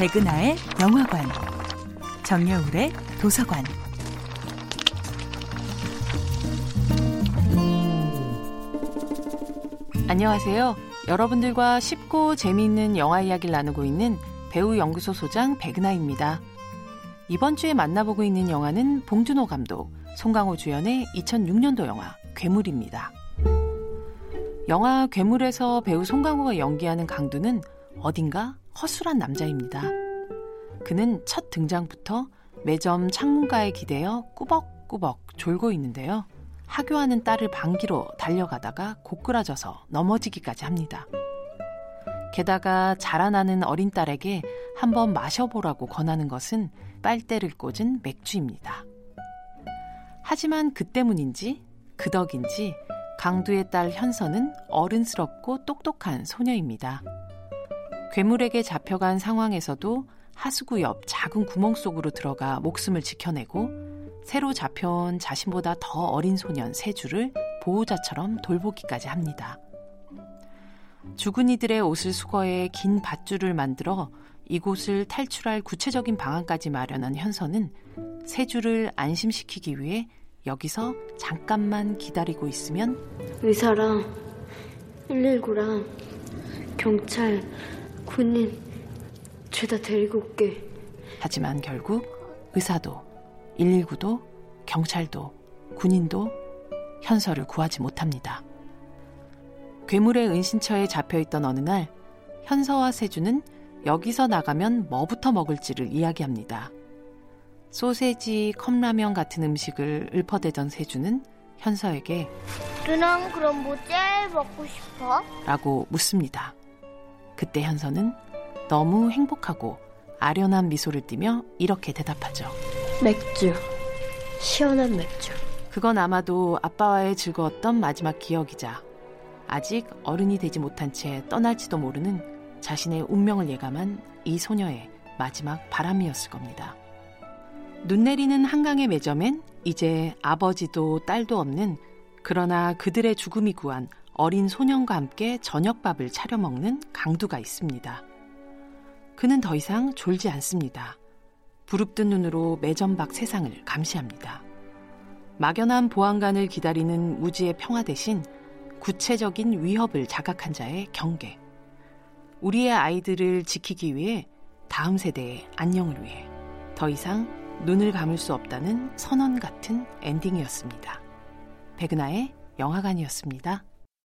백은하의 영화관, 정여울의 도서관. 안녕하세요. 여러분들과 쉽고 재미있는 영화 이야기를 나누고 있는 배우 연구소 소장 백은하입니다. 이번 주에 만나보고 있는 영화는 봉준호 감독, 송강호 주연의 2006년도 영화 괴물입니다. 영화 괴물에서 배우 송강호가 연기하는 강두는 어딘가 허술한 남자입니다. 그는 첫 등장부터 매점 창문가에 기대어 꾸벅꾸벅 졸고 있는데요. 하교하는 딸을 반기로 달려가다가 고꾸라져서 넘어지기까지 합니다. 게다가 자라나는 어린 딸에게 한번 마셔보라고 권하는 것은 빨대를 꽂은 맥주입니다. 하지만 그 때문인지 그 덕인지 강두의 딸 현서는 어른스럽고 똑똑한 소녀입니다. 괴물에게 잡혀간 상황에서도 하수구 옆 작은 구멍 속으로 들어가 목숨을 지켜내고 새로 잡혀온 자신보다 더 어린 소년 세주를 보호자처럼 돌보기까지 합니다. 죽은 이들의 옷을 수거해 긴 밧줄을 만들어 이곳을 탈출할 구체적인 방안까지 마련한 현서는 세주를 안심시키기 위해 여기서 잠깐만 기다리고 있으면 의사랑 119랑 경찰, 군인 죄다 데리고 올게. 하지만 결국 의사도 119도 경찰도 군인도 현서를 구하지 못합니다. 괴물의 은신처에 잡혀있던 어느 날 현서와 세주는 여기서 나가면 뭐부터 먹을지를 이야기합니다. 소세지, 컵라면 같은 음식을 읊어대던 세주는 현서에게 누나는 그럼 뭐 제일 먹고 싶어? 라고 묻습니다. 그때 현서는 너무 행복하고 아련한 미소를 띠며 이렇게 대답하죠. 맥주. 시원한 맥주. 그건 아마도 아빠와의 즐거웠던 마지막 기억이자 아직 어른이 되지 못한 채 떠날지도 모르는 자신의 운명을 예감한 이 소녀의 마지막 바람이었을 겁니다. 눈 내리는 한강의 매점엔 이제 아버지도 딸도 없는 그러나 그들의 죽음이 구한 어린 소년과 함께 저녁밥을 차려 먹는 강두가 있습니다. 그는 더 이상 졸지 않습니다. 부릅뜬 눈으로 매점 밖 세상을 감시합니다. 막연한 보안관을 기다리는 무지의 평화 대신 구체적인 위협을 자각한 자의 경계. 우리의 아이들을 지키기 위해 다음 세대의 안녕을 위해 더 이상 눈을 감을 수 없다는 선언 같은 엔딩이었습니다. 백은하의 영화관이었습니다.